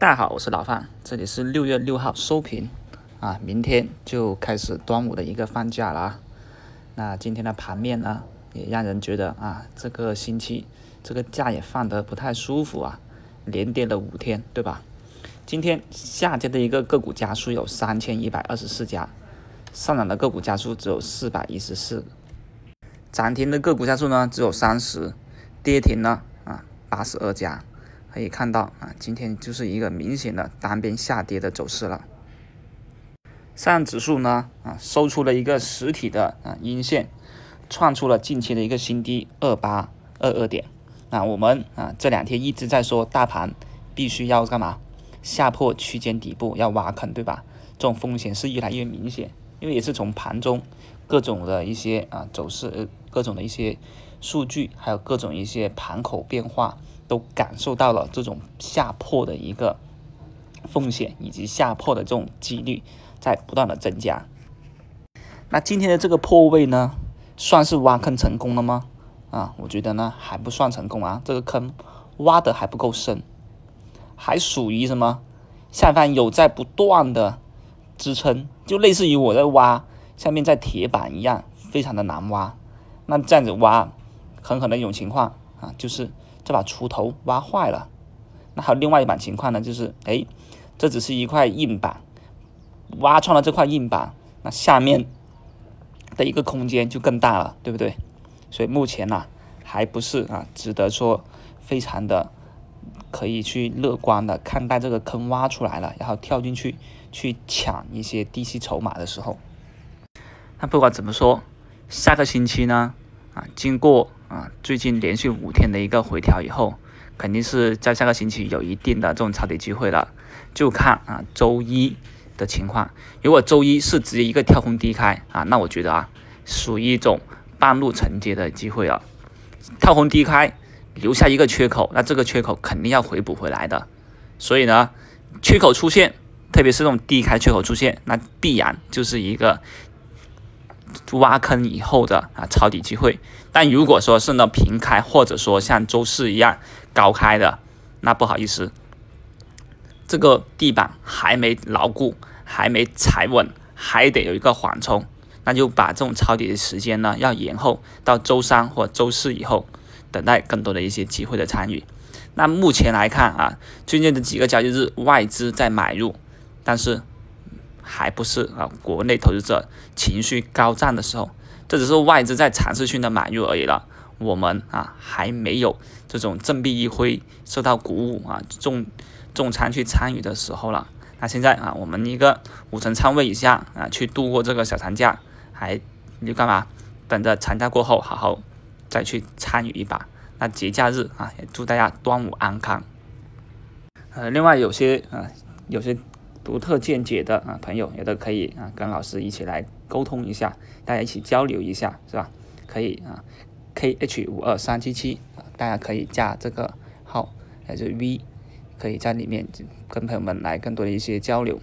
大家好，我是老范，这里是六月六号收评啊，明天就开始端午的一个放假了啊。那今天的盘面呢，也让人觉得啊，这个星期这个假也放得不太舒服啊，连跌了五天，对吧？今天下跌的一个个股家数有三千一百二十四家，上涨的个股家数只有四百一十四，涨停的个股家数呢只有三十，跌停呢啊八十二家。可以看到啊，今天就是一个明显的单边下跌的走势了。上指数呢啊收出了一个实体的啊阴线，创出了近期的一个新低二八二二点。那我们啊这两天一直在说大盘必须要干嘛？下破区间底部要挖坑，对吧？这种风险是越来越明显，因为也是从盘中各种的一些啊走势、各种的一些数据，还有各种一些盘口变化。都感受到了这种下破的一个风险，以及下破的这种几率在不断的增加。那今天的这个破位呢，算是挖坑成功了吗？啊，我觉得呢还不算成功啊，这个坑挖的还不够深，还属于什么下方有在不断的支撑，就类似于我在挖下面在铁板一样，非常的难挖。那这样子挖，很可能一种情况啊，就是。这把锄头挖坏了，那还有另外一版情况呢，就是哎，这只是一块硬板，挖穿了这块硬板，那下面的一个空间就更大了，对不对？所以目前呢，还不是啊，值得说非常的可以去乐观的看待这个坑挖出来了，然后跳进去去抢一些低吸筹码的时候。那不管怎么说，下个星期呢，啊，经过。啊，最近连续五天的一个回调以后，肯定是在下个星期有一定的这种抄底机会了，就看啊周一的情况。如果周一是直接一个跳空低开啊，那我觉得啊属于一种半路承接的机会了。跳空低开留下一个缺口，那这个缺口肯定要回补回来的。所以呢，缺口出现，特别是这种低开缺口出现，那必然就是一个。挖坑以后的啊抄底机会，但如果说是呢平开，或者说像周四一样高开的，那不好意思，这个地板还没牢固，还没踩稳，还得有一个缓冲，那就把这种抄底的时间呢要延后到周三或周四以后，等待更多的一些机会的参与。那目前来看啊，最近的几个交易日外资在买入，但是。还不是啊，国内投资者情绪高涨的时候，这只是外资在尝试性的买入而已了。我们啊还没有这种振臂一挥、受到鼓舞啊重重仓去参与的时候了。那现在啊，我们一个五成仓位以下啊，去度过这个小长假，还你干嘛？等着长假过后好好再去参与一把。那节假日啊，也祝大家端午安康。呃，另外有些啊，有些。独特见解的啊朋友，也都可以啊跟老师一起来沟通一下，大家一起交流一下，是吧？可以啊，K H 五二三七七，大家可以加这个号，还是 V，可以在里面跟朋友们来更多的一些交流。